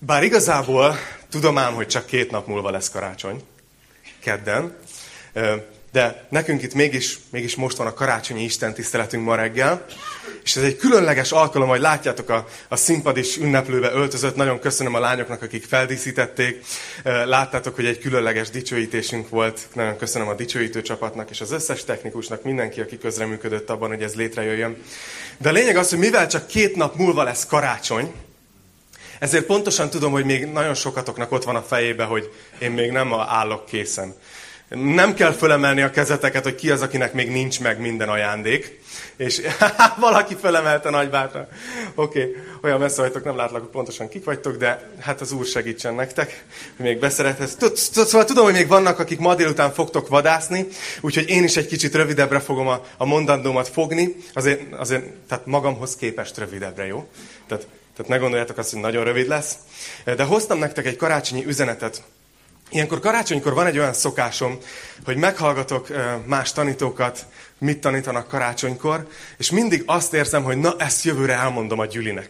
Bár igazából tudom ám, hogy csak két nap múlva lesz karácsony, kedden, de nekünk itt mégis, mégis most van a karácsonyi Isten tiszteletünk ma reggel, és ez egy különleges alkalom, hogy látjátok a, a színpad is ünneplőbe öltözött. Nagyon köszönöm a lányoknak, akik feldíszítették. Láttátok, hogy egy különleges dicsőítésünk volt. Nagyon köszönöm a dicsőítő csapatnak és az összes technikusnak, mindenki, aki közreműködött abban, hogy ez létrejöjjön. De a lényeg az, hogy mivel csak két nap múlva lesz karácsony, ezért pontosan tudom, hogy még nagyon sokatoknak ott van a fejébe, hogy én még nem állok készen. Nem kell fölemelni a kezeteket, hogy ki az, akinek még nincs meg minden ajándék. És valaki fölemelte nagybátra. Oké, okay. olyan messze vagytok, nem látlak, hogy pontosan kik vagytok, de hát az Úr segítsen nektek, hogy még beszerethez. Szóval tudom, hogy még vannak, akik ma délután fogtok vadászni, úgyhogy én is egy kicsit rövidebbre fogom a, a mondandómat fogni, azért, azért, tehát magamhoz képest rövidebbre, jó? Tehát, tehát ne gondoljátok azt, hogy nagyon rövid lesz. De hoztam nektek egy karácsonyi üzenetet, Ilyenkor karácsonykor van egy olyan szokásom, hogy meghallgatok más tanítókat, mit tanítanak karácsonykor, és mindig azt érzem, hogy na, ezt jövőre elmondom a Gyülinek.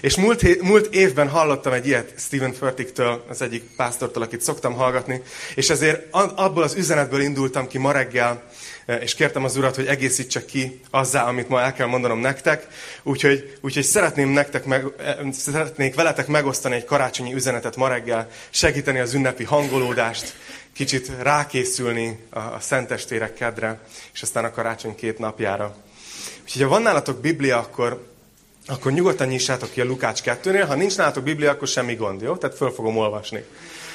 És múlt, múlt évben hallottam egy ilyet Stephen Furticktől, az egyik pásztortól, akit szoktam hallgatni, és ezért abból az üzenetből indultam ki ma reggel, és kértem az Urat, hogy egészítse ki azzá, amit ma el kell mondanom nektek. Úgyhogy, úgyhogy szeretném nektek meg, szeretnék veletek megosztani egy karácsonyi üzenetet ma reggel, segíteni az ünnepi hangolódást, kicsit rákészülni a, szentestérek kedre, és aztán a karácsony két napjára. Úgyhogy ha van nálatok Biblia, akkor, akkor nyugodtan nyissátok ki a Lukács 2-nél. Ha nincs nálatok Biblia, akkor semmi gond, jó? Tehát föl fogom olvasni.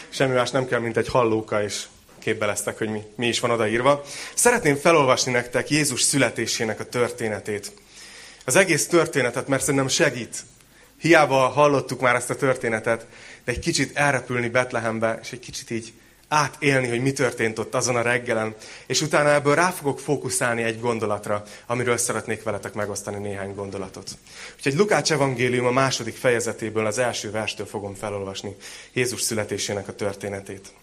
Semmi más nem kell, mint egy hallóka, és képbe lesztek, hogy mi, mi is van odaírva. Szeretném felolvasni nektek Jézus születésének a történetét. Az egész történetet, mert szerintem segít. Hiába hallottuk már ezt a történetet, de egy kicsit elrepülni Betlehembe, és egy kicsit így átélni, hogy mi történt ott azon a reggelen, és utána ebből rá fogok fókuszálni egy gondolatra, amiről szeretnék veletek megosztani néhány gondolatot. Úgyhogy Lukács evangélium a második fejezetéből, az első verstől fogom felolvasni Jézus születésének a történetét.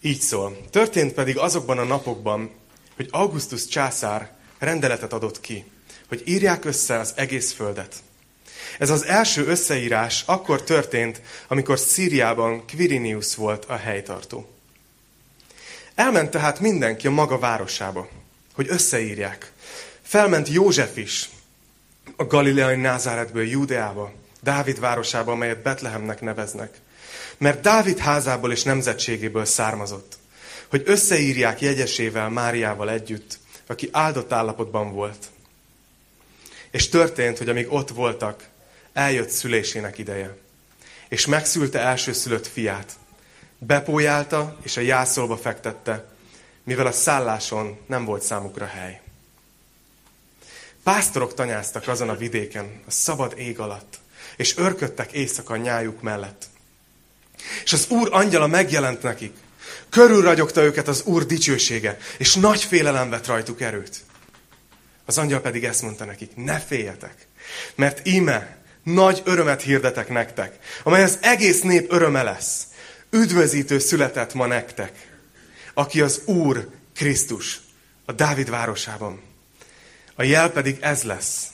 Így szól. Történt pedig azokban a napokban, hogy Augustus császár rendeletet adott ki, hogy írják össze az egész földet. Ez az első összeírás akkor történt, amikor Szíriában Quirinius volt a helytartó. Elment tehát mindenki a maga városába, hogy összeírják. Felment József is a galileai Názáretből Júdeába, Dávid városába, amelyet Betlehemnek neveznek mert Dávid házából és nemzetségéből származott, hogy összeírják jegyesével, Máriával együtt, aki áldott állapotban volt. És történt, hogy amíg ott voltak, eljött szülésének ideje. És megszülte elsőszülött fiát. Bepójálta, és a jászolba fektette, mivel a szálláson nem volt számukra hely. Pásztorok tanyáztak azon a vidéken, a szabad ég alatt, és örködtek éjszaka nyájuk mellett. És az Úr angyala megjelent nekik. Körülragyogta őket az Úr dicsősége, és nagy félelem vett rajtuk erőt. Az angyal pedig ezt mondta nekik, ne féljetek, mert íme nagy örömet hirdetek nektek, amely az egész nép öröme lesz. Üdvözítő született ma nektek, aki az Úr Krisztus, a Dávid városában. A jel pedig ez lesz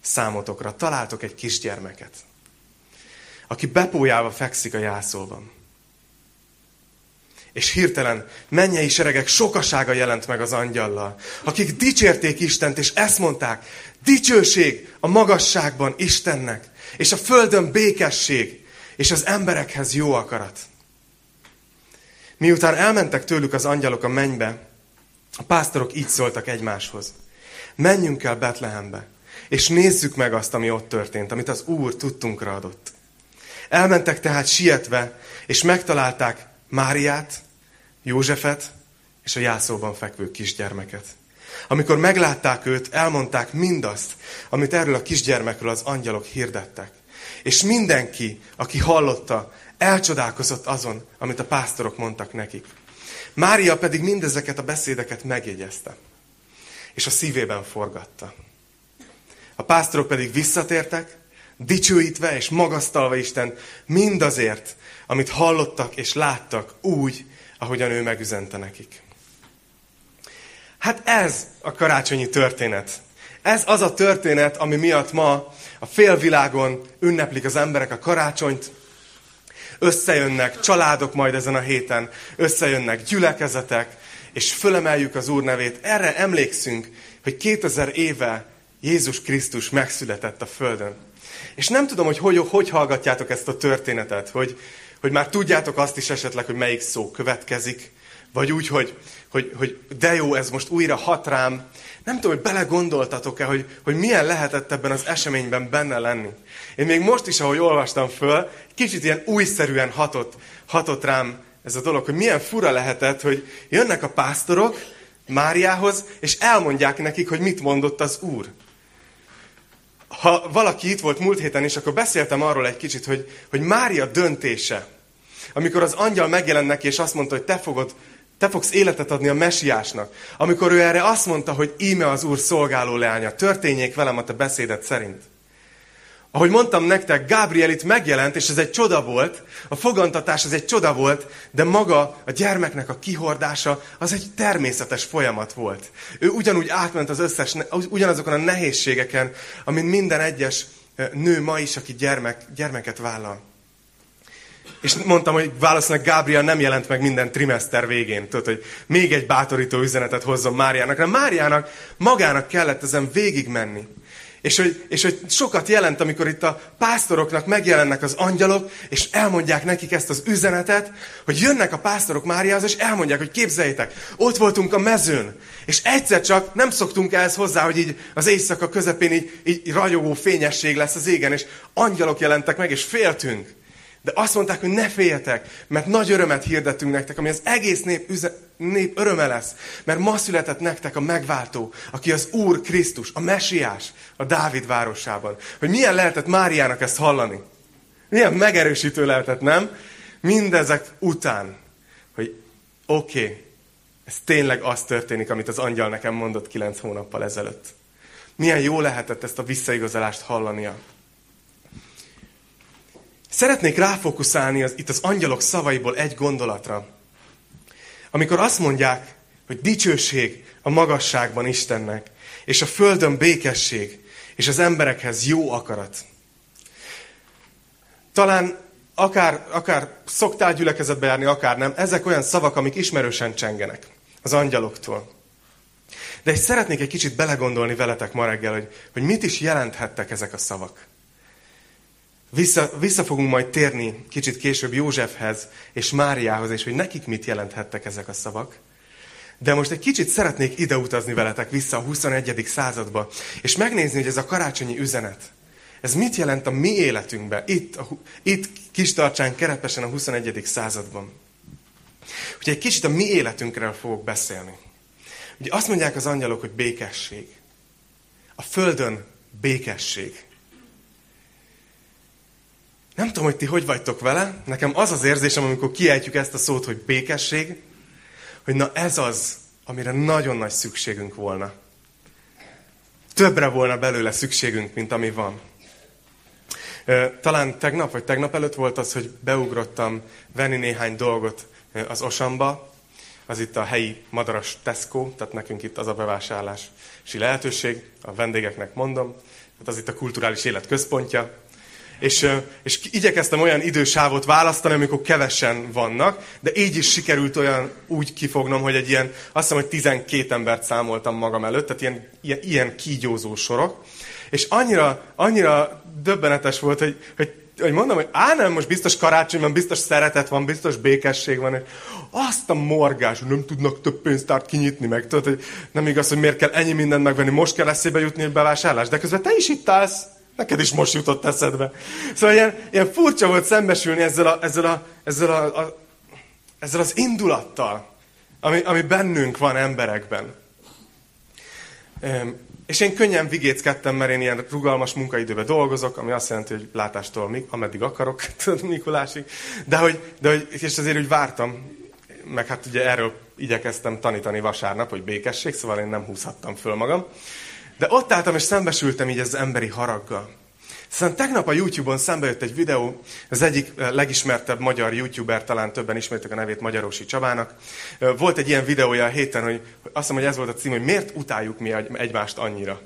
számotokra. Találtok egy kisgyermeket aki bepójálva fekszik a jászolban. És hirtelen mennyei seregek sokasága jelent meg az angyallal, akik dicsérték Istent, és ezt mondták, dicsőség a magasságban Istennek, és a földön békesség, és az emberekhez jó akarat. Miután elmentek tőlük az angyalok a mennybe, a pásztorok így szóltak egymáshoz. Menjünk el Betlehembe, és nézzük meg azt, ami ott történt, amit az Úr tudtunkra adott. Elmentek tehát sietve, és megtalálták Máriát, Józsefet és a jászóban fekvő kisgyermeket. Amikor meglátták őt, elmondták mindazt, amit erről a kisgyermekről az angyalok hirdettek. És mindenki, aki hallotta, elcsodálkozott azon, amit a pásztorok mondtak nekik. Mária pedig mindezeket a beszédeket megjegyezte, és a szívében forgatta. A pásztorok pedig visszatértek, dicsőítve és magasztalva Isten mindazért, amit hallottak és láttak úgy, ahogyan ő megüzente nekik. Hát ez a karácsonyi történet. Ez az a történet, ami miatt ma a félvilágon ünneplik az emberek a karácsonyt, összejönnek családok majd ezen a héten, összejönnek gyülekezetek, és fölemeljük az Úr nevét. Erre emlékszünk, hogy 2000 éve Jézus Krisztus megszületett a Földön. És nem tudom, hogy hogy, hogy hallgatjátok ezt a történetet, hogy, hogy már tudjátok azt is esetleg, hogy melyik szó következik, vagy úgy, hogy, hogy, hogy de jó, ez most újra hat rám. Nem tudom, hogy belegondoltatok-e, hogy, hogy milyen lehetett ebben az eseményben benne lenni. Én még most is, ahogy olvastam föl, kicsit ilyen újszerűen hatott, hatott rám ez a dolog, hogy milyen fura lehetett, hogy jönnek a pásztorok Máriához, és elmondják nekik, hogy mit mondott az Úr. Ha valaki itt volt múlt héten is, akkor beszéltem arról egy kicsit, hogy, hogy Mária döntése, amikor az angyal megjelent neki, és azt mondta, hogy te fogod te fogsz életet adni a mesiásnak. Amikor ő erre azt mondta, hogy íme az Úr szolgáló leánya, történjék velem a te beszédet szerint. Ahogy mondtam nektek, Gábriel itt megjelent, és ez egy csoda volt, a fogantatás ez egy csoda volt, de maga a gyermeknek a kihordása az egy természetes folyamat volt. Ő ugyanúgy átment az összes, ugyanazokon a nehézségeken, amit minden egyes nő ma is, aki gyermek, gyermeket vállal. És mondtam, hogy valószínűleg Gábriel nem jelent meg minden trimester végén. Tudod, hogy még egy bátorító üzenetet hozzon Máriának. De Máriának magának kellett ezen végig menni. És hogy, és hogy sokat jelent, amikor itt a pásztoroknak megjelennek az angyalok, és elmondják nekik ezt az üzenetet, hogy jönnek a pásztorok Máriához, és elmondják, hogy képzeljétek, ott voltunk a mezőn, és egyszer csak nem szoktunk ehhez hozzá, hogy így az éjszaka közepén így, így ragyogó fényesség lesz az égen, és angyalok jelentek meg, és féltünk. De azt mondták, hogy ne féljetek, mert nagy örömet hirdetünk nektek, ami az egész nép, üze, nép öröme lesz. Mert ma született nektek a megváltó, aki az Úr Krisztus, a Mesiás, a Dávid városában. Hogy milyen lehetett Máriának ezt hallani? Milyen megerősítő lehetett, nem? Mindezek után, hogy oké, okay, ez tényleg az történik, amit az angyal nekem mondott kilenc hónappal ezelőtt. Milyen jó lehetett ezt a visszaigazolást hallania. Szeretnék ráfókuszálni az, itt az angyalok szavaiból egy gondolatra. Amikor azt mondják, hogy dicsőség a magasságban Istennek, és a földön békesség, és az emberekhez jó akarat. Talán akár, akár szoktál gyülekezetbe járni, akár nem, ezek olyan szavak, amik ismerősen csengenek az angyaloktól. De egy szeretnék egy kicsit belegondolni veletek ma reggel, hogy, hogy mit is jelenthettek ezek a szavak. Vissza, vissza fogunk majd térni kicsit később Józsefhez és Máriához, és hogy nekik mit jelenthettek ezek a szavak. De most egy kicsit szeretnék ideutazni veletek vissza a 21. századba, és megnézni, hogy ez a karácsonyi üzenet, ez mit jelent a mi életünkben, itt, a, itt Kistarcsán, Kerepesen a 21. században. Ugye egy kicsit a mi életünkről fogok beszélni. Ugye azt mondják az angyalok, hogy békesség. A földön békesség. Nem tudom, hogy ti hogy vagytok vele. Nekem az az érzésem, amikor kiejtjük ezt a szót, hogy békesség, hogy na ez az, amire nagyon nagy szükségünk volna. Többre volna belőle szükségünk, mint ami van. Talán tegnap, vagy tegnap előtt volt az, hogy beugrottam venni néhány dolgot az Osamba, az itt a helyi madaras Tesco, tehát nekünk itt az a bevásárlási lehetőség, a vendégeknek mondom, tehát az itt a kulturális élet központja, és, és igyekeztem olyan idősávot választani, amikor kevesen vannak, de így is sikerült olyan úgy kifognom, hogy egy ilyen, azt hiszem, hogy 12 embert számoltam magam előtt, tehát ilyen, ilyen, ilyen kígyózó sorok. És annyira, annyira döbbenetes volt, hogy, hogy hogy mondom, hogy á, nem, most biztos karácsony van, biztos szeretet van, biztos békesség van. Azt a morgás, nem tudnak több pénztárt kinyitni meg. Tudod, hogy nem igaz, hogy miért kell ennyi mindent megvenni, most kell eszébe jutni egy bevásárlás. De közben te is itt állsz. Neked is most jutott eszedbe. Szóval ilyen, ilyen furcsa volt szembesülni ezzel, a, ezzel, a, ezzel, a, a, ezzel az indulattal, ami, ami bennünk van emberekben. És én könnyen vigéckedtem, mert én ilyen rugalmas munkaidőben dolgozok, ami azt jelenti, hogy látástól ameddig akarok, tudod, Mikulásig. De hogy, de hogy, és azért úgy vártam, meg hát ugye erről igyekeztem tanítani vasárnap, hogy békesség, szóval én nem húzhattam föl magam. De ott álltam, és szembesültem így az emberi haraggal. Aztán tegnap a YouTube-on szembe jött egy videó, az egyik eh, legismertebb magyar YouTuber, talán többen ismertek a nevét Magyarosi Csabának. Eh, volt egy ilyen videója a héten, hogy azt hiszem, hogy ez volt a cím, hogy miért utáljuk mi egymást annyira.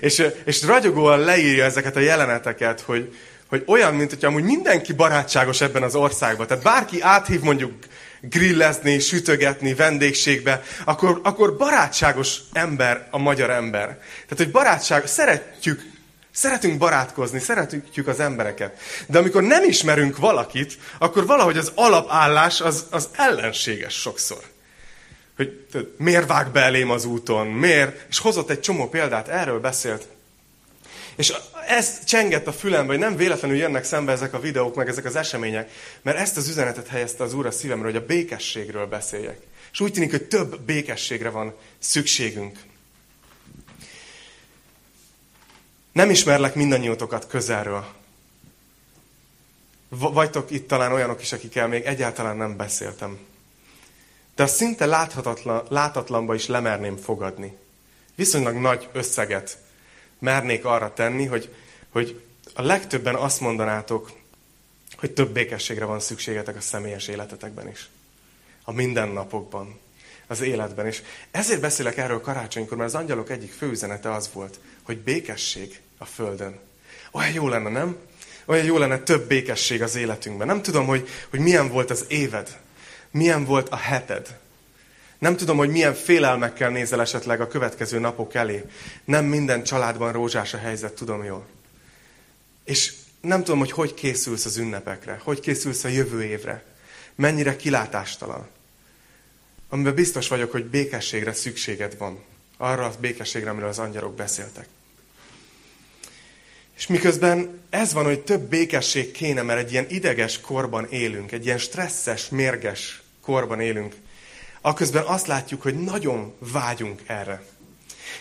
És, eh, és ragyogóan leírja ezeket a jeleneteket, hogy, hogy olyan, mint hogy amúgy mindenki barátságos ebben az országban. Tehát bárki áthív mondjuk grillezni, sütögetni vendégségbe, akkor, akkor barátságos ember a magyar ember. Tehát, hogy barátság, szeretjük Szeretünk barátkozni, szeretjük az embereket. De amikor nem ismerünk valakit, akkor valahogy az alapállás az, az ellenséges sokszor. Hogy miért vág be elém az úton, miért? És hozott egy csomó példát, erről beszélt. És ez csengett a fülembe, hogy nem véletlenül jönnek szembe ezek a videók, meg ezek az események, mert ezt az üzenetet helyezte az Úr a szívemre, hogy a békességről beszéljek. És úgy tűnik, hogy több békességre van szükségünk. Nem ismerlek mindannyiótokat közelről. Vagytok itt talán olyanok is, akikkel még egyáltalán nem beszéltem. De a szinte láthatatlan, látatlanba is lemerném fogadni. Viszonylag nagy összeget mernék arra tenni, hogy, hogy a legtöbben azt mondanátok, hogy több békességre van szükségetek a személyes életetekben is. A mindennapokban, az életben is. Ezért beszélek erről karácsonykor, mert az angyalok egyik főüzenete az volt, hogy békesség a Földön. Olyan jó lenne, nem? Olyan jó lenne több békesség az életünkben. Nem tudom, hogy, hogy milyen volt az éved. Milyen volt a heted. Nem tudom, hogy milyen félelmekkel nézel esetleg a következő napok elé. Nem minden családban rózsás a helyzet, tudom jól. És nem tudom, hogy hogy készülsz az ünnepekre, hogy készülsz a jövő évre. Mennyire kilátástalan. Amiben biztos vagyok, hogy békességre szükséged van. Arra a békességre, amiről az angyalok beszéltek. És miközben ez van, hogy több békesség kéne, mert egy ilyen ideges korban élünk, egy ilyen stresszes, mérges korban élünk, aközben azt látjuk, hogy nagyon vágyunk erre.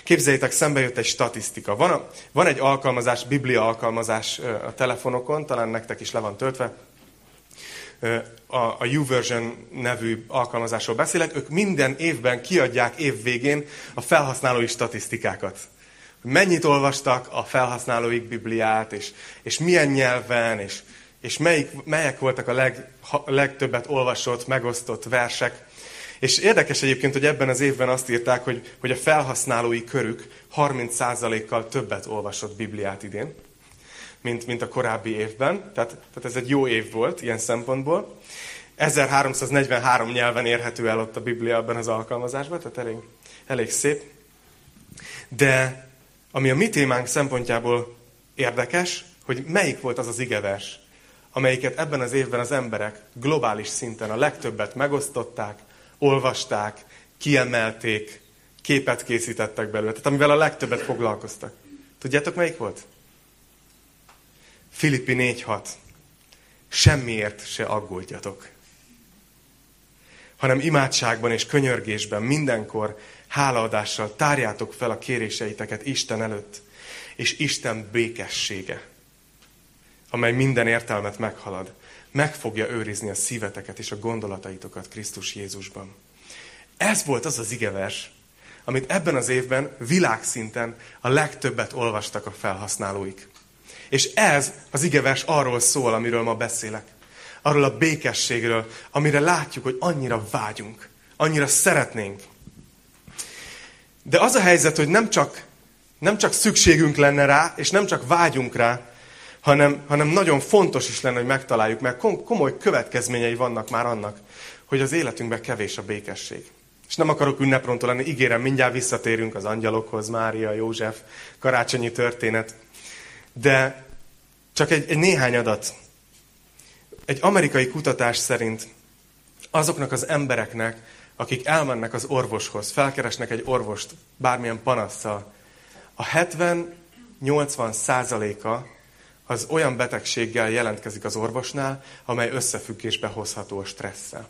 Képzeljétek, szembe jött egy statisztika. Van, a, van egy alkalmazás, biblia alkalmazás a telefonokon, talán nektek is le van töltve. A, a YouVersion nevű alkalmazásról beszélek. Ők minden évben kiadják év végén a felhasználói statisztikákat mennyit olvastak a felhasználóik Bibliát, és, és milyen nyelven, és, és melyik, melyek voltak a leg, a legtöbbet olvasott, megosztott versek. És érdekes egyébként, hogy ebben az évben azt írták, hogy, hogy a felhasználói körük 30%-kal többet olvasott Bibliát idén, mint, mint a korábbi évben. Tehát, tehát ez egy jó év volt ilyen szempontból. 1343 nyelven érhető el ott a Biblia ebben az alkalmazásban, tehát elég, elég szép. De ami a mi témánk szempontjából érdekes, hogy melyik volt az az igevers, amelyiket ebben az évben az emberek globális szinten a legtöbbet megosztották, olvasták, kiemelték, képet készítettek belőle. Tehát amivel a legtöbbet foglalkoztak. Tudjátok, melyik volt? Filippi 4.6. Semmiért se aggódjatok, hanem imádságban és könyörgésben mindenkor hálaadással tárjátok fel a kéréseiteket Isten előtt, és Isten békessége, amely minden értelmet meghalad, meg fogja őrizni a szíveteket és a gondolataitokat Krisztus Jézusban. Ez volt az az igevers, amit ebben az évben világszinten a legtöbbet olvastak a felhasználóik. És ez az igevers arról szól, amiről ma beszélek. Arról a békességről, amire látjuk, hogy annyira vágyunk, annyira szeretnénk. De az a helyzet, hogy nem csak, nem csak szükségünk lenne rá, és nem csak vágyunk rá, hanem, hanem nagyon fontos is lenne, hogy megtaláljuk, mert komoly következményei vannak már annak, hogy az életünkben kevés a békesség. És nem akarok ünneprontó lenni, ígérem, mindjárt visszatérünk az angyalokhoz, Mária, József, karácsonyi történet. De csak egy, egy néhány adat. Egy amerikai kutatás szerint azoknak az embereknek, akik elmennek az orvoshoz, felkeresnek egy orvost bármilyen panasszal, a 70-80 százaléka az olyan betegséggel jelentkezik az orvosnál, amely összefüggésbe hozható a stresszel,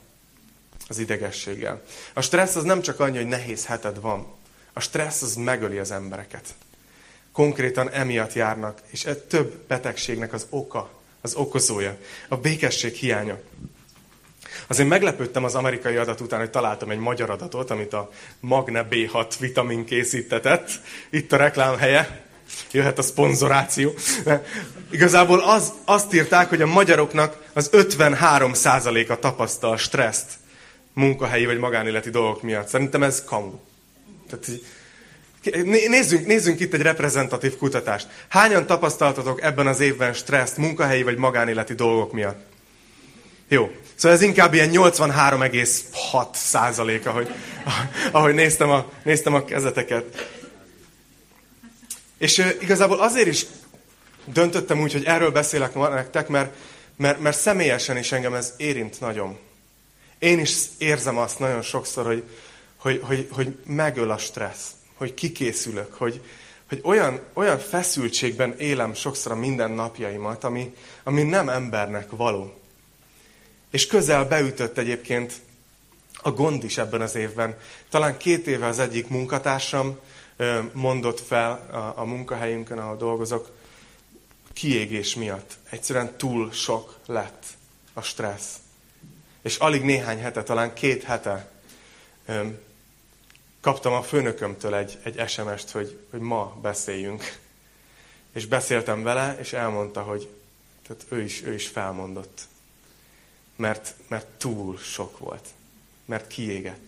az idegességgel. A stressz az nem csak annyi, hogy nehéz heted van. A stressz az megöli az embereket. Konkrétan emiatt járnak, és egy több betegségnek az oka, az okozója, a békesség hiánya. Azért meglepődtem az amerikai adat után, hogy találtam egy magyar adatot, amit a Magne B6 vitamin készítetett. Itt a reklám helye. Jöhet a szponzoráció. Igazából az, azt írták, hogy a magyaroknak az 53%-a tapasztal stresszt munkahelyi vagy magánéleti dolgok miatt. Szerintem ez kamu. Tehát, nézzünk, nézzünk itt egy reprezentatív kutatást. Hányan tapasztaltatok ebben az évben stresszt munkahelyi vagy magánéleti dolgok miatt? Jó. Szóval ez inkább ilyen 83,6 százalék, ahogy, ahogy néztem, a, néztem a kezeteket. És igazából azért is döntöttem úgy, hogy erről beszélek ma nektek, mert, mert, mert személyesen is engem ez érint nagyon. Én is érzem azt nagyon sokszor, hogy, hogy, hogy, hogy megöl a stressz, hogy kikészülök, hogy, hogy olyan, olyan feszültségben élem sokszor a mindennapjaimat, ami, ami nem embernek való. És közel beütött egyébként a gond is ebben az évben. Talán két éve az egyik munkatársam mondott fel a, a munkahelyünkön, ahol dolgozok, kiégés miatt. Egyszerűen túl sok lett a stressz. És alig néhány hete, talán két hete kaptam a főnökömtől egy, egy SMS-t, hogy, hogy ma beszéljünk. És beszéltem vele, és elmondta, hogy tehát ő, is, ő is felmondott mert, mert túl sok volt. Mert kiégett.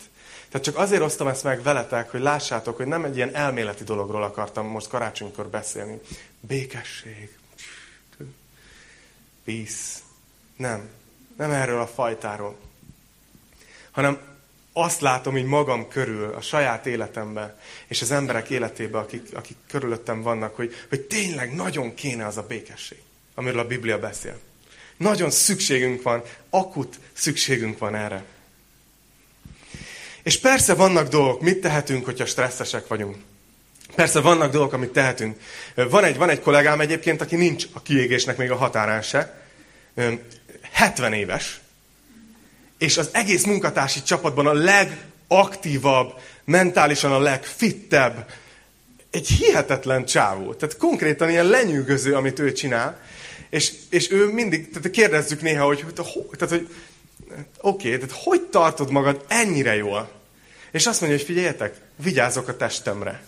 Tehát csak azért osztam ezt meg veletek, hogy lássátok, hogy nem egy ilyen elméleti dologról akartam most karácsonykor beszélni. Békesség. Peace. Nem. Nem erről a fajtáról. Hanem azt látom így magam körül, a saját életemben, és az emberek életében, akik, akik körülöttem vannak, hogy, hogy tényleg nagyon kéne az a békesség, amiről a Biblia beszél. Nagyon szükségünk van, akut szükségünk van erre. És persze vannak dolgok, mit tehetünk, hogyha stresszesek vagyunk. Persze vannak dolgok, amit tehetünk. Van egy, van egy kollégám egyébként, aki nincs a kiégésnek még a határán se. 70 éves. És az egész munkatársi csapatban a legaktívabb, mentálisan a legfittebb, egy hihetetlen csávó. Tehát konkrétan ilyen lenyűgöző, amit ő csinál. És, és ő mindig, tehát kérdezzük néha, hogy, hogy, tehát, hogy oké, okay, hogy tartod magad ennyire jól? És azt mondja, hogy figyeljetek, vigyázok a testemre.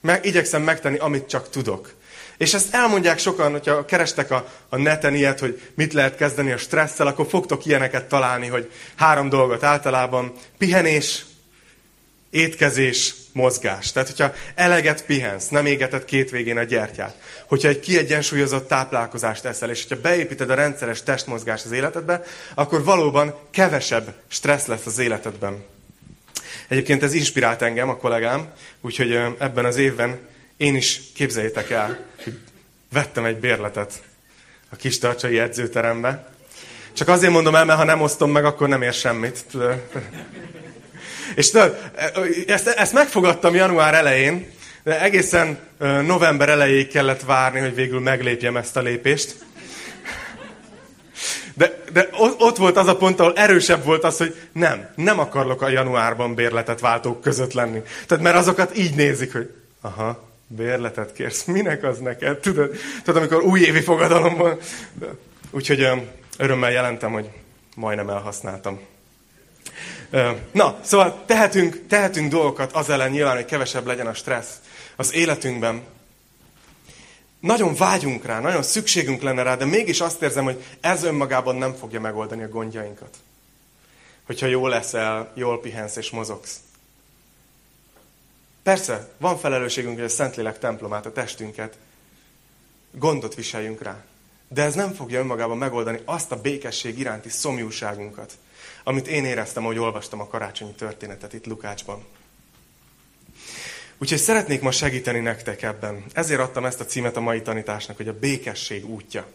Meg, igyekszem megtenni, amit csak tudok. És ezt elmondják sokan, hogyha kerestek a, a neten ilyet, hogy mit lehet kezdeni a stresszel, akkor fogtok ilyeneket találni, hogy három dolgot általában. Pihenés, étkezés, mozgás. Tehát, hogyha eleget pihensz, nem égeted két végén a gyertyát, hogyha egy kiegyensúlyozott táplálkozást eszel, és hogyha beépíted a rendszeres testmozgás az életedbe, akkor valóban kevesebb stressz lesz az életedben. Egyébként ez inspirált engem, a kollégám, úgyhogy ebben az évben én is képzeljétek el, hogy vettem egy bérletet a kis tartsai edzőterembe. Csak azért mondom el, mert ha nem osztom meg, akkor nem ér semmit. És tudod, ezt, ezt megfogadtam január elején, de egészen november elejéig kellett várni, hogy végül meglépjem ezt a lépést. De, de ott volt az a pont, ahol erősebb volt az, hogy nem, nem akarok a januárban bérletet váltók között lenni. Tehát mert azokat így nézik, hogy aha, bérletet kérsz, minek az neked? Tudod, tudod amikor újévi fogadalomban. Úgyhogy örömmel jelentem, hogy majdnem elhasználtam. Na, szóval tehetünk, tehetünk dolgokat az ellen nyilván, hogy kevesebb legyen a stressz az életünkben. Nagyon vágyunk rá, nagyon szükségünk lenne rá, de mégis azt érzem, hogy ez önmagában nem fogja megoldani a gondjainkat. Hogyha jól leszel, jól pihensz és mozogsz. Persze, van felelősségünk, hogy a Szentlélek templomát, a testünket, gondot viseljünk rá. De ez nem fogja önmagában megoldani azt a békesség iránti szomjúságunkat, amit én éreztem, ahogy olvastam a karácsonyi történetet itt Lukácsban. Úgyhogy szeretnék ma segíteni nektek ebben. Ezért adtam ezt a címet a mai tanításnak, hogy a békesség útja.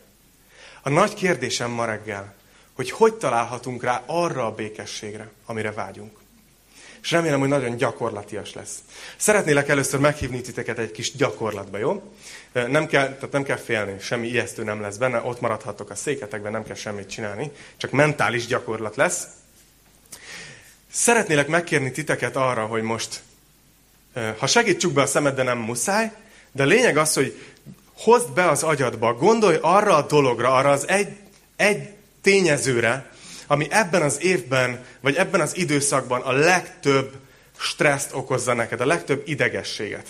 A nagy kérdésem ma reggel, hogy hogy találhatunk rá arra a békességre, amire vágyunk. És remélem, hogy nagyon gyakorlatias lesz. Szeretnélek először meghívni titeket egy kis gyakorlatba, jó? Nem kell, tehát nem kell félni, semmi ijesztő nem lesz benne, ott maradhatok a széketekben, nem kell semmit csinálni, csak mentális gyakorlat lesz. Szeretnélek megkérni titeket arra, hogy most, ha segítsük be a szemed, de nem muszáj, de lényeg az, hogy hozd be az agyadba, gondolj arra a dologra, arra az egy, egy tényezőre, ami ebben az évben, vagy ebben az időszakban a legtöbb stresszt okozza neked, a legtöbb idegességet.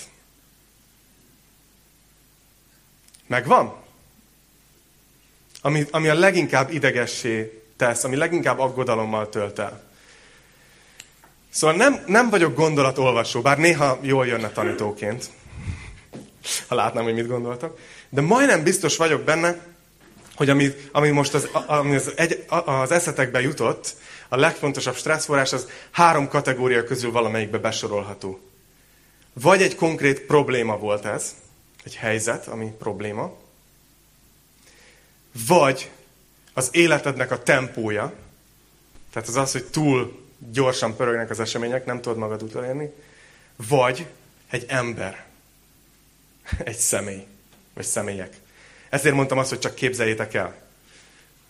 Megvan? Ami, ami a leginkább idegessé tesz, ami leginkább aggodalommal tölt el. Szóval nem, nem vagyok gondolatolvasó, bár néha jól jönne tanítóként, ha látnám, hogy mit gondoltak. De majdnem biztos vagyok benne, hogy ami, ami most az, ami az, egy, az eszetekbe jutott, a legfontosabb stresszforrás az három kategória közül valamelyikbe besorolható. Vagy egy konkrét probléma volt ez, egy helyzet, ami probléma, vagy az életednek a tempója, tehát az az, hogy túl gyorsan pörögnek az események, nem tudod magad utolérni, vagy egy ember, egy személy, vagy személyek. Ezért mondtam azt, hogy csak képzeljétek el.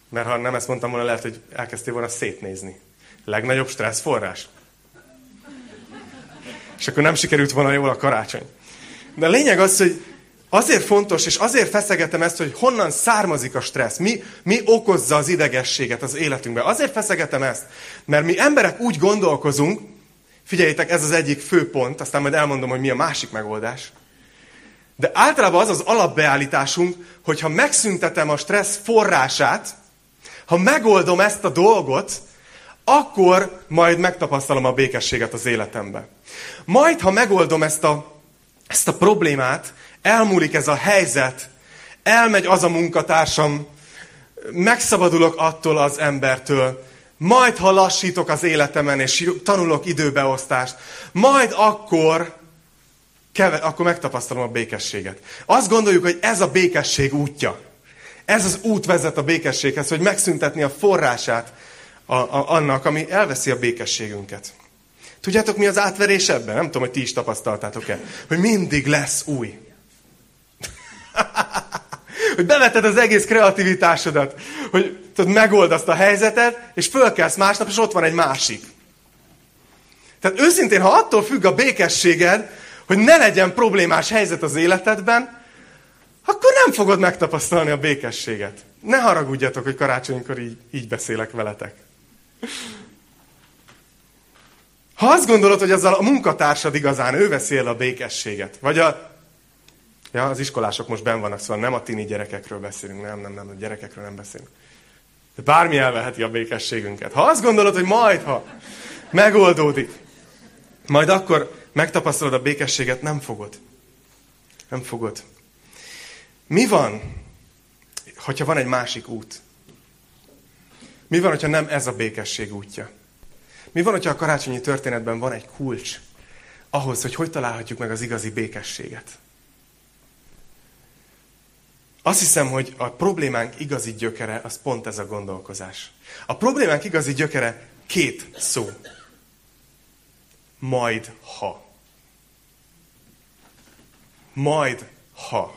Mert ha nem ezt mondtam volna, lehet, hogy elkezdtél volna szétnézni. Legnagyobb stressz forrás. És akkor nem sikerült volna jól a karácsony. De a lényeg az, hogy azért fontos, és azért feszegetem ezt, hogy honnan származik a stressz, mi, mi okozza az idegességet az életünkben. Azért feszegetem ezt, mert mi emberek úgy gondolkozunk, figyeljétek, ez az egyik fő pont, aztán majd elmondom, hogy mi a másik megoldás, de általában az az alapbeállításunk, hogy ha megszüntetem a stressz forrását, ha megoldom ezt a dolgot, akkor majd megtapasztalom a békességet az életemben. Majd, ha megoldom ezt a, ezt a problémát, elmúlik ez a helyzet, elmegy az a munkatársam, megszabadulok attól az embertől, majd, ha lassítok az életemen, és tanulok időbeosztást, majd akkor keve, akkor megtapasztalom a békességet. Azt gondoljuk, hogy ez a békesség útja. Ez az út vezet a békességhez, hogy megszüntetni a forrását a, a, annak, ami elveszi a békességünket. Tudjátok, mi az átverés ebben? Nem tudom, hogy ti is tapasztaltátok-e. Hogy mindig lesz új. hogy beveted az egész kreativitásodat, hogy tudod, megold azt a helyzetet, és fölkelsz másnap, és ott van egy másik. Tehát őszintén, ha attól függ a békességed, hogy ne legyen problémás helyzet az életedben, akkor nem fogod megtapasztalni a békességet. Ne haragudjatok, hogy karácsonykor így, így beszélek veletek. Ha azt gondolod, hogy azzal a munkatársad igazán ő veszi el a békességet, vagy a... Ja, az iskolások most ben vannak, szóval nem a tini gyerekekről beszélünk, nem, nem, nem, a gyerekekről nem beszélünk. De bármi elveheti a békességünket. Ha azt gondolod, hogy majd, ha megoldódik, majd akkor megtapasztalod a békességet, nem fogod. Nem fogod. Mi van, hogyha van egy másik út? Mi van, hogyha nem ez a békesség útja? Mi van, hogyha a karácsonyi történetben van egy kulcs ahhoz, hogy hogy találhatjuk meg az igazi békességet? Azt hiszem, hogy a problémánk igazi gyökere az pont ez a gondolkozás. A problémánk igazi gyökere két szó majd ha. Majd ha.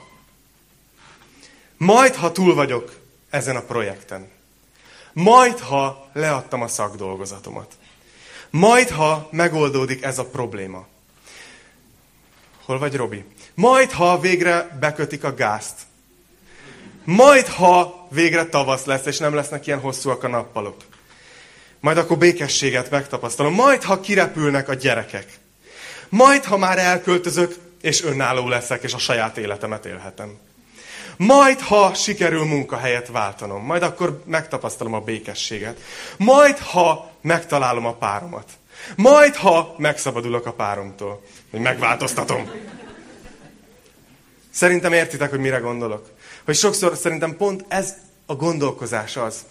Majd ha túl vagyok ezen a projekten. Majd ha leadtam a szakdolgozatomat. Majd ha megoldódik ez a probléma. Hol vagy, Robi? Majd ha végre bekötik a gázt. Majd ha végre tavasz lesz, és nem lesznek ilyen hosszúak a nappalok. Majd akkor békességet megtapasztalom. Majd, ha kirepülnek a gyerekek. Majd, ha már elköltözök, és önálló leszek, és a saját életemet élhetem. Majd, ha sikerül munkahelyet váltanom, majd akkor megtapasztalom a békességet. Majd, ha megtalálom a páromat. Majd, ha megszabadulok a páromtól, hogy megváltoztatom. Szerintem értitek, hogy mire gondolok. Hogy sokszor szerintem pont ez a gondolkozás az,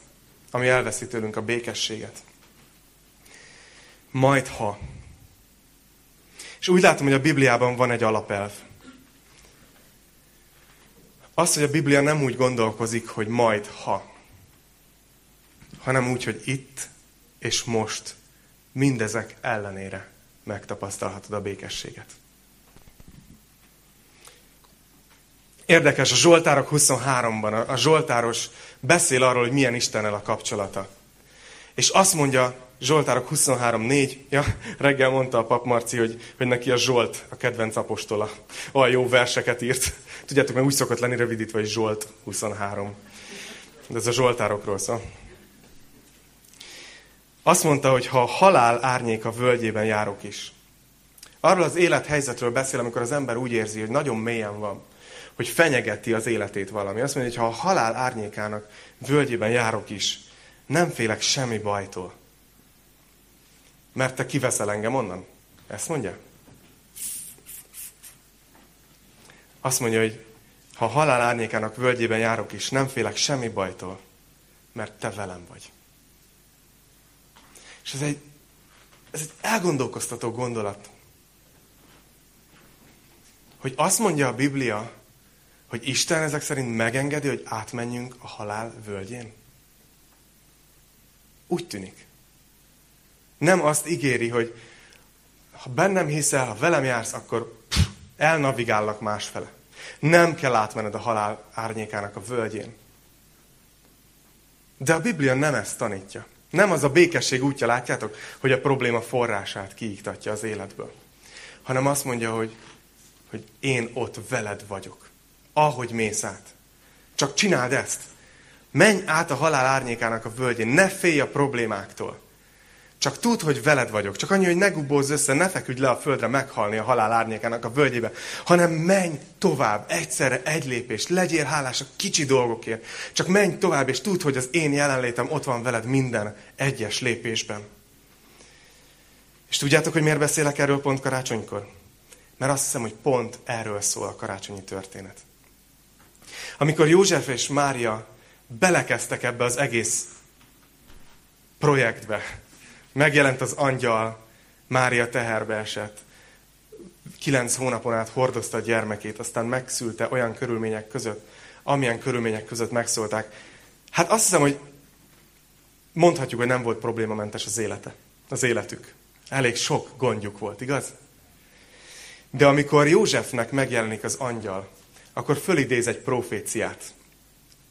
ami elveszi tőlünk a békességet. Majd ha. És úgy látom, hogy a Bibliában van egy alapelv. Az, hogy a Biblia nem úgy gondolkozik, hogy majd ha, hanem úgy, hogy itt és most mindezek ellenére megtapasztalhatod a békességet. Érdekes, a Zsoltárok 23-ban a Zsoltáros beszél arról, hogy milyen Istennel a kapcsolata. És azt mondja Zsoltárok 23.4, ja, reggel mondta a pap Marci, hogy, hogy neki a Zsolt a kedvenc apostola. Olyan jó verseket írt. Tudjátok, mert úgy szokott lenni rövidítve, hogy Zsolt 23. De ez a Zsoltárokról szól. Azt mondta, hogy ha a halál árnyék a völgyében járok is. Arról az élethelyzetről beszél, amikor az ember úgy érzi, hogy nagyon mélyen van hogy fenyegeti az életét valami. Azt mondja, hogy ha a halál árnyékának völgyében járok is, nem félek semmi bajtól. Mert te kiveszel engem onnan? Ezt mondja? Azt mondja, hogy ha a halál árnyékának völgyében járok is, nem félek semmi bajtól, mert te velem vagy. És ez egy, ez egy elgondolkoztató gondolat. Hogy azt mondja a Biblia, hogy Isten ezek szerint megengedi, hogy átmenjünk a halál völgyén? Úgy tűnik. Nem azt ígéri, hogy ha bennem hiszel, ha velem jársz, akkor pff, elnavigállak másfele. Nem kell átmenned a halál árnyékának a völgyén. De a Biblia nem ezt tanítja. Nem az a békesség útja, látjátok, hogy a probléma forrását kiiktatja az életből. Hanem azt mondja, hogy, hogy én ott veled vagyok. Ahogy mész át. Csak csináld ezt. Menj át a halál árnyékának a völgyén. Ne félj a problémáktól. Csak tudd, hogy veled vagyok. Csak annyi, hogy ne gubózz össze, ne feküdj le a földre meghalni a halál árnyékának a völgyébe, hanem menj tovább, egyszerre egy lépést, legyél hálás a kicsi dolgokért. Csak menj tovább, és tudd, hogy az én jelenlétem ott van veled minden egyes lépésben. És tudjátok, hogy miért beszélek erről pont karácsonykor? Mert azt hiszem, hogy pont erről szól a karácsonyi történet. Amikor József és Mária belekeztek ebbe az egész projektbe, Megjelent az angyal, Mária teherbe esett. Kilenc hónapon át hordozta a gyermekét, aztán megszülte olyan körülmények között, amilyen körülmények között megszólták. Hát azt hiszem, hogy mondhatjuk, hogy nem volt problémamentes az élete, az életük. Elég sok gondjuk volt, igaz? De amikor Józsefnek megjelenik az angyal, akkor fölidéz egy proféciát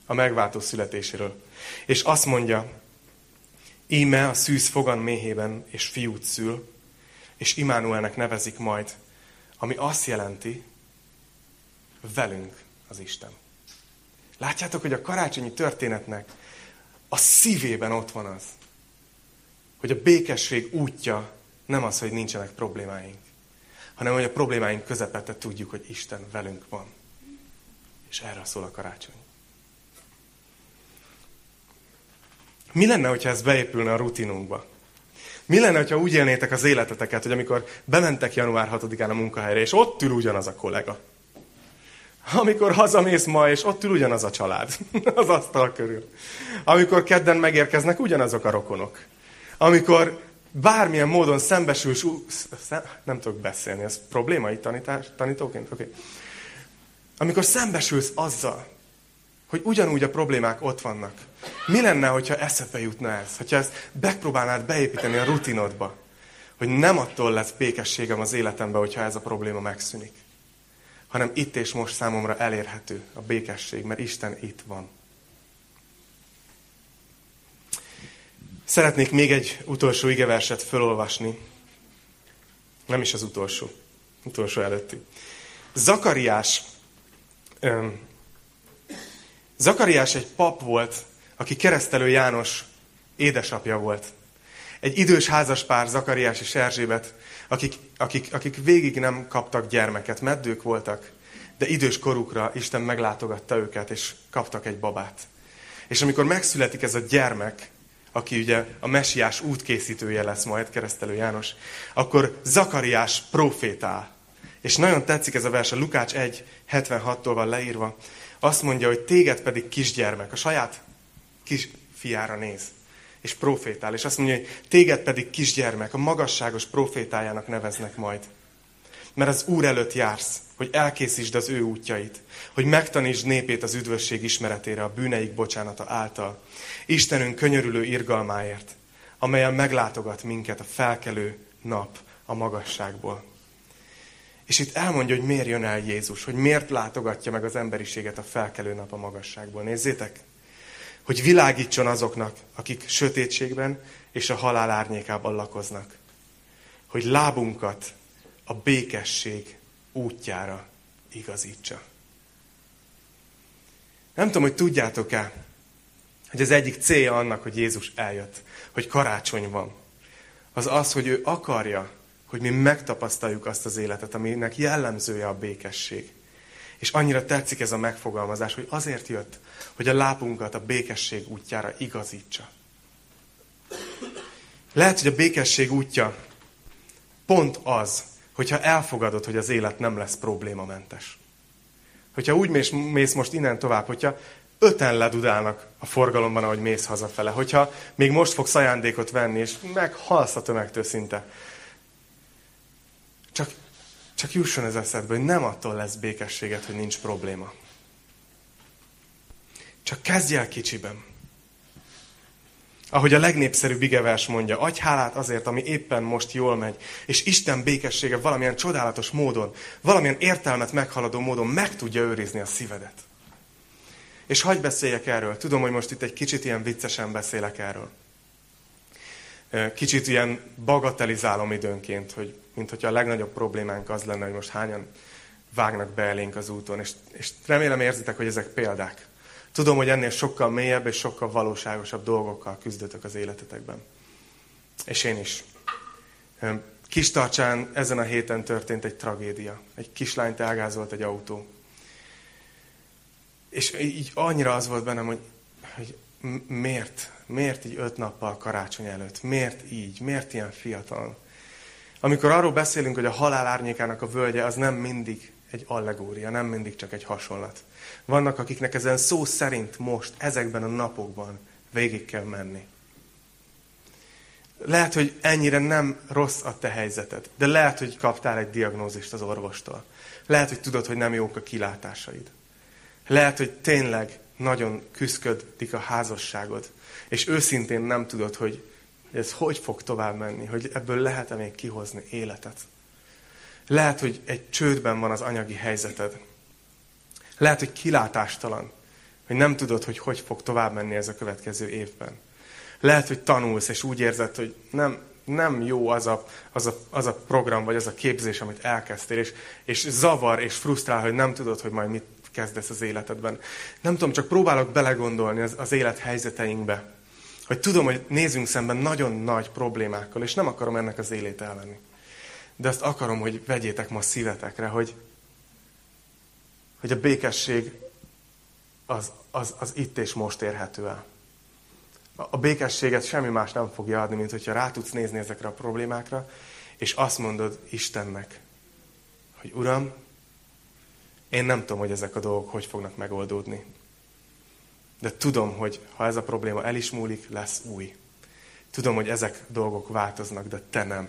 a megváltó születéséről. És azt mondja, Íme a szűz fogan méhében és fiút szül, és Imánuelnek nevezik majd, ami azt jelenti, velünk az Isten. Látjátok, hogy a karácsonyi történetnek a szívében ott van az, hogy a békesség útja nem az, hogy nincsenek problémáink, hanem hogy a problémáink közepette tudjuk, hogy Isten velünk van. És erre szól a karácsony. Mi lenne, hogyha ez beépülne a rutinunkba? Mi lenne, ha úgy élnétek az életeteket, hogy amikor bementek január 6-án a munkahelyre, és ott ül ugyanaz a kollega? Amikor hazamész ma, és ott ül ugyanaz a család az asztal körül. Amikor kedden megérkeznek ugyanazok a rokonok. Amikor bármilyen módon szembesülsz, nem tudok beszélni, ez probléma itt tanítás, tanítóként? Okay. Amikor szembesülsz azzal, hogy ugyanúgy a problémák ott vannak. Mi lenne, hogyha eszedbe jutna ez? Hogyha ezt megpróbálnád beépíteni a rutinodba? Hogy nem attól lesz békességem az életemben, hogyha ez a probléma megszűnik. Hanem itt és most számomra elérhető a békesség, mert Isten itt van. Szeretnék még egy utolsó igeverset felolvasni. Nem is az utolsó. Utolsó előtti. Zakariás Zakariás egy pap volt, aki keresztelő János édesapja volt. Egy idős házaspár, Zakariás és Erzsébet, akik, akik, akik végig nem kaptak gyermeket, meddők voltak, de idős korukra Isten meglátogatta őket, és kaptak egy babát. És amikor megszületik ez a gyermek, aki ugye a mesiás útkészítője lesz majd, keresztelő János, akkor Zakariás profétál. És nagyon tetszik ez a vers, a Lukács 1, 76-tól van leírva. Azt mondja, hogy téged pedig kisgyermek, a saját kis fiára néz, és profétál. És azt mondja, hogy téged pedig kisgyermek, a magasságos profétájának neveznek majd. Mert az Úr előtt jársz, hogy elkészítsd az ő útjait, hogy megtanítsd népét az üdvösség ismeretére a bűneik bocsánata által. Istenünk könyörülő irgalmáért, amelyen meglátogat minket a felkelő nap a magasságból. És itt elmondja, hogy miért jön el Jézus, hogy miért látogatja meg az emberiséget a felkelő nap a magasságból. Nézzétek! Hogy világítson azoknak, akik sötétségben és a halál árnyékában lakoznak. Hogy lábunkat a békesség útjára igazítsa. Nem tudom, hogy tudjátok-e, hogy az egyik célja annak, hogy Jézus eljött, hogy karácsony van, az az, hogy ő akarja, hogy mi megtapasztaljuk azt az életet, aminek jellemzője a békesség. És annyira tetszik ez a megfogalmazás, hogy azért jött, hogy a lápunkat a békesség útjára igazítsa. Lehet, hogy a békesség útja pont az, hogyha elfogadod, hogy az élet nem lesz problémamentes. Hogyha úgy mész, mész most innen tovább, hogyha öten ledudálnak a forgalomban, ahogy mész hazafele, hogyha még most fogsz ajándékot venni, és meghalsz a tömegtől szinte. Csak, jusson ez eszedbe, hogy nem attól lesz békességet, hogy nincs probléma. Csak kezdj el kicsiben. Ahogy a legnépszerűbb igevers mondja, adj hálát azért, ami éppen most jól megy, és Isten békessége valamilyen csodálatos módon, valamilyen értelmet meghaladó módon meg tudja őrizni a szívedet. És hagyj beszéljek erről. Tudom, hogy most itt egy kicsit ilyen viccesen beszélek erről. Kicsit ilyen bagatelizálom időnként, hogy mint hogyha a legnagyobb problémánk az lenne, hogy most hányan vágnak be elénk az úton. És, és remélem érzitek, hogy ezek példák. Tudom, hogy ennél sokkal mélyebb és sokkal valóságosabb dolgokkal küzdötök az életetekben. És én is. Kis tartsán ezen a héten történt egy tragédia. Egy kislányt elgázolt egy autó. És így annyira az volt bennem, hogy, hogy miért? Miért így öt nappal karácsony előtt? Miért így? Miért ilyen fiatal? Amikor arról beszélünk, hogy a halál árnyékának a völgye, az nem mindig egy allegória, nem mindig csak egy hasonlat. Vannak, akiknek ezen szó szerint most, ezekben a napokban végig kell menni. Lehet, hogy ennyire nem rossz a te helyzeted, de lehet, hogy kaptál egy diagnózist az orvostól. Lehet, hogy tudod, hogy nem jók a kilátásaid. Lehet, hogy tényleg nagyon küzdködik a házasságod, és őszintén nem tudod, hogy ez hogy fog tovább menni, hogy ebből lehet-e még kihozni életet. Lehet, hogy egy csődben van az anyagi helyzeted. Lehet, hogy kilátástalan, hogy nem tudod, hogy hogy fog tovább menni ez a következő évben. Lehet, hogy tanulsz, és úgy érzed, hogy nem, nem jó az a, az, a, az a program, vagy az a képzés, amit elkezdtél, és, és zavar, és frusztrál, hogy nem tudod, hogy majd mit kezdesz az életedben. Nem tudom, csak próbálok belegondolni az, az élet helyzeteinkbe. Hogy tudom, hogy nézünk szemben nagyon nagy problémákkal, és nem akarom ennek az élét elvenni. De azt akarom, hogy vegyétek ma szívetekre, hogy, hogy a békesség az, az, az itt és most érhető el. A békességet semmi más nem fogja adni, mint hogyha rá tudsz nézni ezekre a problémákra, és azt mondod Istennek, hogy Uram, én nem tudom, hogy ezek a dolgok hogy fognak megoldódni. De tudom, hogy ha ez a probléma el is múlik, lesz új. Tudom, hogy ezek dolgok változnak, de te nem.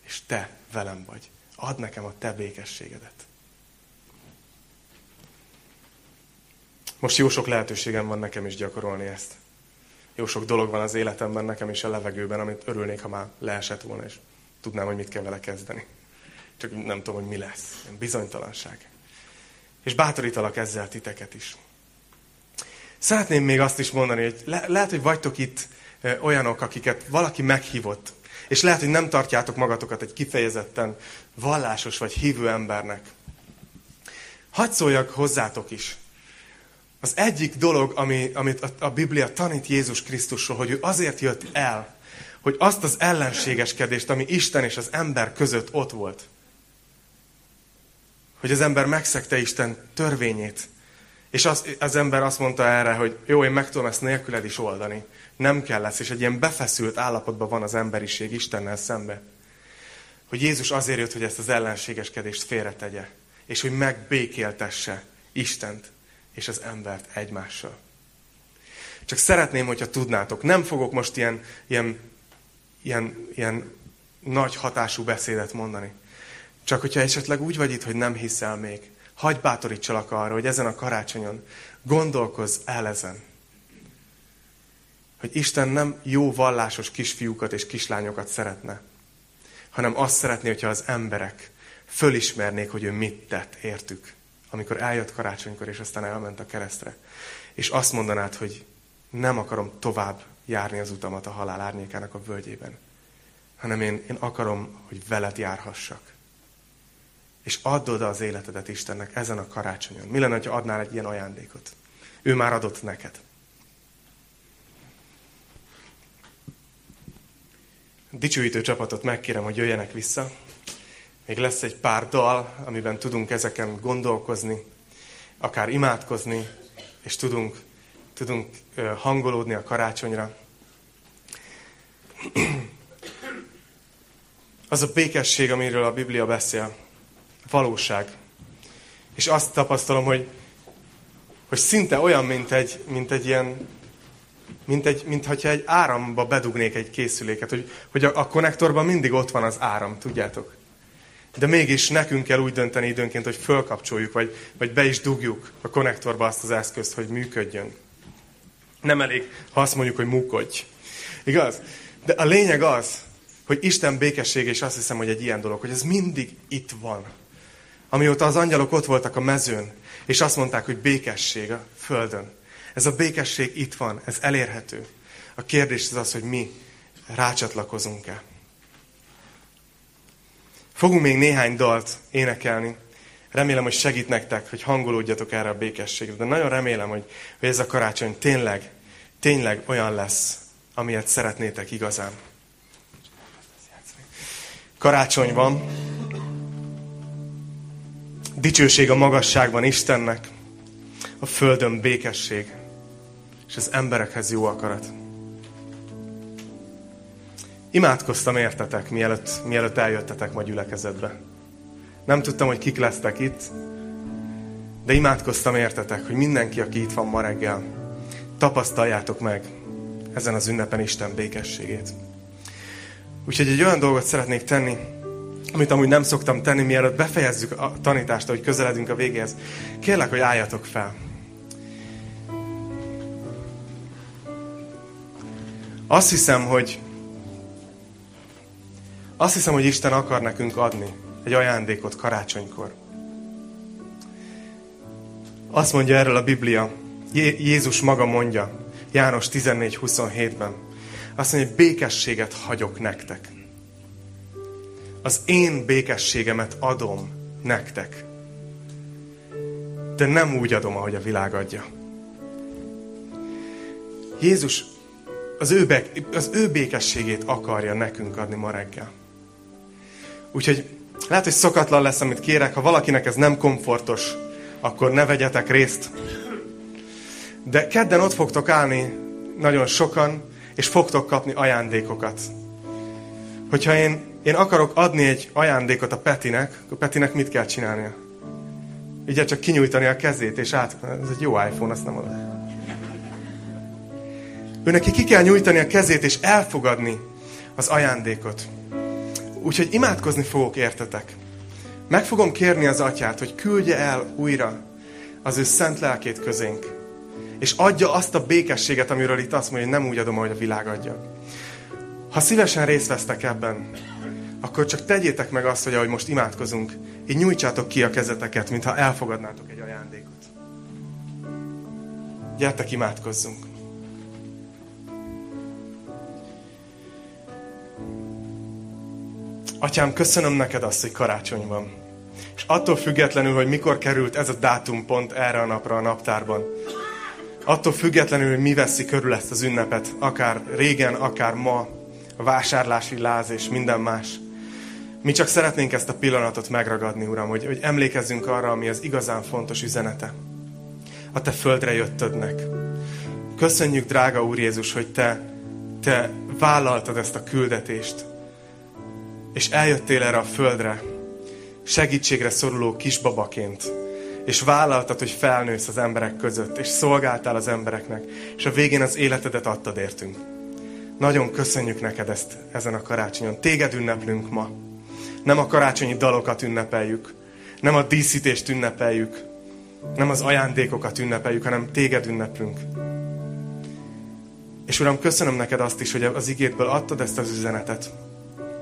És te velem vagy. Add nekem a te békességedet. Most jó sok lehetőségem van nekem is gyakorolni ezt. Jó sok dolog van az életemben, nekem is a levegőben, amit örülnék, ha már leesett volna, és tudnám, hogy mit kell vele kezdeni. Csak nem tudom, hogy mi lesz. Bizonytalanság. És bátorítalak ezzel titeket is. Szeretném még azt is mondani, hogy le- lehet, hogy vagytok itt olyanok, akiket valaki meghívott, és lehet, hogy nem tartjátok magatokat egy kifejezetten vallásos vagy hívő embernek. Hadd szóljak hozzátok is. Az egyik dolog, ami, amit a, a Biblia tanít Jézus Krisztusról, hogy ő azért jött el, hogy azt az ellenségeskedést, ami Isten és az ember között ott volt, hogy az ember megszegte Isten törvényét. És az, az ember azt mondta erre, hogy jó, én meg tudom ezt nélküled is oldani. Nem kell lesz, és egy ilyen befeszült állapotban van az emberiség Istennel szembe. Hogy Jézus azért jött, hogy ezt az ellenségeskedést félretegye, és hogy megbékéltesse Istent és az embert egymással. Csak szeretném, hogyha tudnátok, nem fogok most ilyen, ilyen, ilyen, ilyen nagy hatású beszédet mondani. Csak hogyha esetleg úgy vagy itt, hogy nem hiszel még, hagyj bátorítsalak arra, hogy ezen a karácsonyon gondolkozz el ezen. Hogy Isten nem jó vallásos kisfiúkat és kislányokat szeretne, hanem azt szeretné, hogyha az emberek fölismernék, hogy ő mit tett, értük, amikor eljött karácsonykor, és aztán elment a keresztre. És azt mondanád, hogy nem akarom tovább járni az utamat a halál árnyékának a völgyében, hanem én, én akarom, hogy veled járhassak és add oda az életedet Istennek ezen a karácsonyon. Mi lenne, ha adnál egy ilyen ajándékot? Ő már adott neked. Dicsőítő csapatot megkérem, hogy jöjjenek vissza. Még lesz egy pár dal, amiben tudunk ezeken gondolkozni, akár imádkozni, és tudunk, tudunk hangolódni a karácsonyra. Az a békesség, amiről a Biblia beszél, valóság. És azt tapasztalom, hogy, hogy szinte olyan, mint egy, mint egy ilyen, mint, egy, mint egy áramba bedugnék egy készüléket, hogy, hogy a, a konnektorban mindig ott van az áram, tudjátok? De mégis nekünk kell úgy dönteni időnként, hogy fölkapcsoljuk, vagy, vagy be is dugjuk a konnektorba azt az eszközt, hogy működjön. Nem elég, ha azt mondjuk, hogy mukodj. Igaz? De a lényeg az, hogy Isten békessége, és azt hiszem, hogy egy ilyen dolog, hogy ez mindig itt van. Amióta az angyalok ott voltak a mezőn, és azt mondták, hogy békesség a földön. Ez a békesség itt van, ez elérhető. A kérdés az az, hogy mi rácsatlakozunk-e. Fogunk még néhány dalt énekelni. Remélem, hogy segít nektek, hogy hangolódjatok erre a békességre. De nagyon remélem, hogy, hogy ez a karácsony tényleg, tényleg olyan lesz, amilyet szeretnétek igazán. Karácsony van. Dicsőség a magasságban Istennek. A földön békesség. És az emberekhez jó akarat. Imádkoztam értetek, mielőtt, mielőtt eljöttetek ma gyülekezetbe. Nem tudtam, hogy kik lesztek itt, de imádkoztam értetek, hogy mindenki, aki itt van ma reggel, tapasztaljátok meg ezen az ünnepen Isten békességét. Úgyhogy egy olyan dolgot szeretnék tenni, amit amúgy nem szoktam tenni, mielőtt befejezzük a tanítást, hogy közeledünk a végéhez. Kérlek, hogy álljatok fel. Azt hiszem, hogy azt hiszem, hogy Isten akar nekünk adni egy ajándékot karácsonykor. Azt mondja erről a Biblia, Jézus maga mondja, János 14.27-ben. Azt mondja, hogy békességet hagyok nektek. Az én békességemet adom nektek. De nem úgy adom, ahogy a világ adja. Jézus az ő, be, az ő békességét akarja nekünk adni ma reggel. Úgyhogy lehet, hogy szokatlan lesz, amit kérek. Ha valakinek ez nem komfortos, akkor ne vegyetek részt. De kedden ott fogtok állni nagyon sokan, és fogtok kapni ajándékokat. Hogyha én, én akarok adni egy ajándékot a Petinek, akkor Petinek mit kell csinálnia? Ugye csak kinyújtani a kezét, és át... Ez egy jó iPhone, azt nem mondom. Ő neki ki kell nyújtani a kezét, és elfogadni az ajándékot. Úgyhogy imádkozni fogok, értetek. Meg fogom kérni az atyát, hogy küldje el újra az ő szent lelkét közénk. És adja azt a békességet, amiről itt azt mondja, hogy nem úgy adom, ahogy a világ adja. Ha szívesen részt vesztek ebben, akkor csak tegyétek meg azt, hogy ahogy most imádkozunk, így nyújtsátok ki a kezeteket, mintha elfogadnátok egy ajándékot. Gyertek, imádkozzunk! Atyám, köszönöm neked azt, hogy karácsony van. És attól függetlenül, hogy mikor került ez a dátum pont erre a napra a naptárban, attól függetlenül, hogy mi veszi körül ezt az ünnepet, akár régen, akár ma, a vásárlási láz és minden más, mi csak szeretnénk ezt a pillanatot megragadni, Uram, hogy, hogy emlékezzünk arra, ami az igazán fontos üzenete. A Te földre jöttödnek. Köszönjük, drága Úr Jézus, hogy Te, te vállaltad ezt a küldetést, és eljöttél erre a földre, segítségre szoruló kisbabaként, és vállaltad, hogy felnősz az emberek között, és szolgáltál az embereknek, és a végén az életedet adtad értünk. Nagyon köszönjük neked ezt ezen a karácsonyon. Téged ünneplünk ma. Nem a karácsonyi dalokat ünnepeljük, nem a díszítést ünnepeljük, nem az ajándékokat ünnepeljük, hanem téged ünneplünk. És Uram, köszönöm neked azt is, hogy az igétből adtad ezt az üzenetet,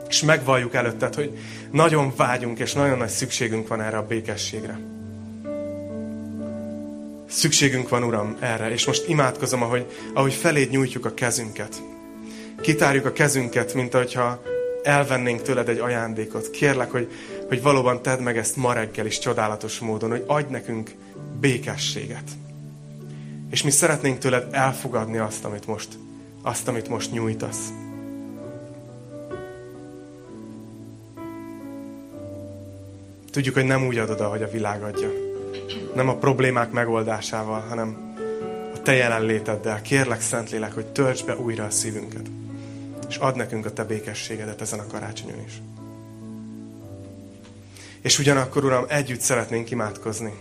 és megvalljuk előtted, hogy nagyon vágyunk, és nagyon nagy szükségünk van erre a békességre. Szükségünk van, Uram, erre, és most imádkozom, ahogy, ahogy feléd nyújtjuk a kezünket. Kitárjuk a kezünket, mint ahogyha elvennénk tőled egy ajándékot. Kérlek, hogy, hogy valóban tedd meg ezt ma reggel is csodálatos módon, hogy adj nekünk békességet. És mi szeretnénk tőled elfogadni azt, amit most, azt, amit most nyújtasz. Tudjuk, hogy nem úgy adod, ahogy a világ adja. Nem a problémák megoldásával, hanem a Te jelenléteddel. Kérlek, Szentlélek, hogy töltsd be újra a szívünket. És add nekünk a Te békességedet ezen a karácsonyon is. És ugyanakkor, Uram, együtt szeretnénk imádkozni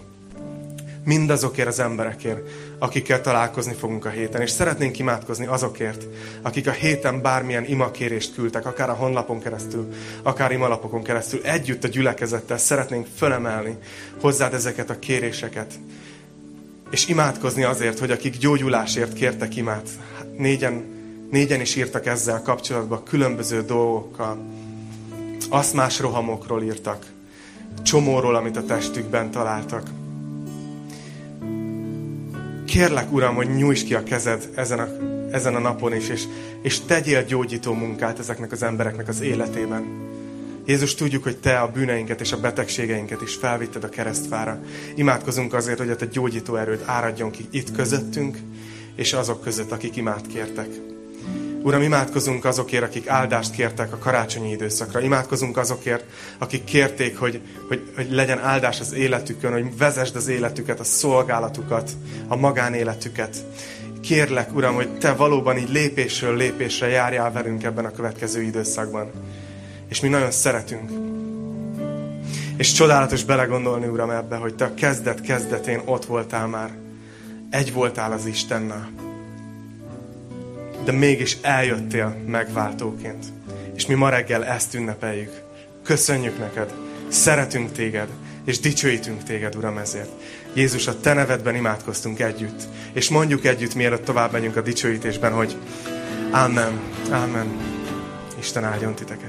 mindazokért az emberekért, akikkel találkozni fogunk a héten. És szeretnénk imádkozni azokért, akik a héten bármilyen imakérést küldtek, akár a honlapon keresztül, akár imalapokon keresztül, együtt a gyülekezettel szeretnénk fölemelni hozzád ezeket a kéréseket. És imádkozni azért, hogy akik gyógyulásért kértek imát, hát négyen, négyen is írtak ezzel kapcsolatban különböző dolgokkal, más rohamokról írtak, csomóról, amit a testükben találtak. Kérlek, Uram, hogy nyújts ki a kezed ezen a, ezen a napon is, és, és tegyél gyógyító munkát ezeknek az embereknek az életében. Jézus, tudjuk, hogy Te a bűneinket és a betegségeinket is felvitted a keresztfára. Imádkozunk azért, hogy a Te gyógyító erőd áradjon ki itt közöttünk, és azok között, akik imád kértek. Uram, imádkozunk azokért, akik áldást kértek a karácsonyi időszakra. Imádkozunk azokért, akik kérték, hogy, hogy, hogy legyen áldás az életükön, hogy vezesd az életüket, a szolgálatukat, a magánéletüket. Kérlek, Uram, hogy Te valóban így lépésről lépésre járjál velünk ebben a következő időszakban. És mi nagyon szeretünk. És csodálatos belegondolni, Uram, ebbe, hogy Te a kezdet kezdetén ott voltál már. Egy voltál az Istennel de mégis eljöttél megváltóként. És mi ma reggel ezt ünnepeljük. Köszönjük neked, szeretünk téged, és dicsőítünk téged, Uram, ezért. Jézus, a te nevedben imádkoztunk együtt, és mondjuk együtt, mielőtt tovább megyünk a dicsőítésben, hogy Amen, Amen. Isten áldjon titeket.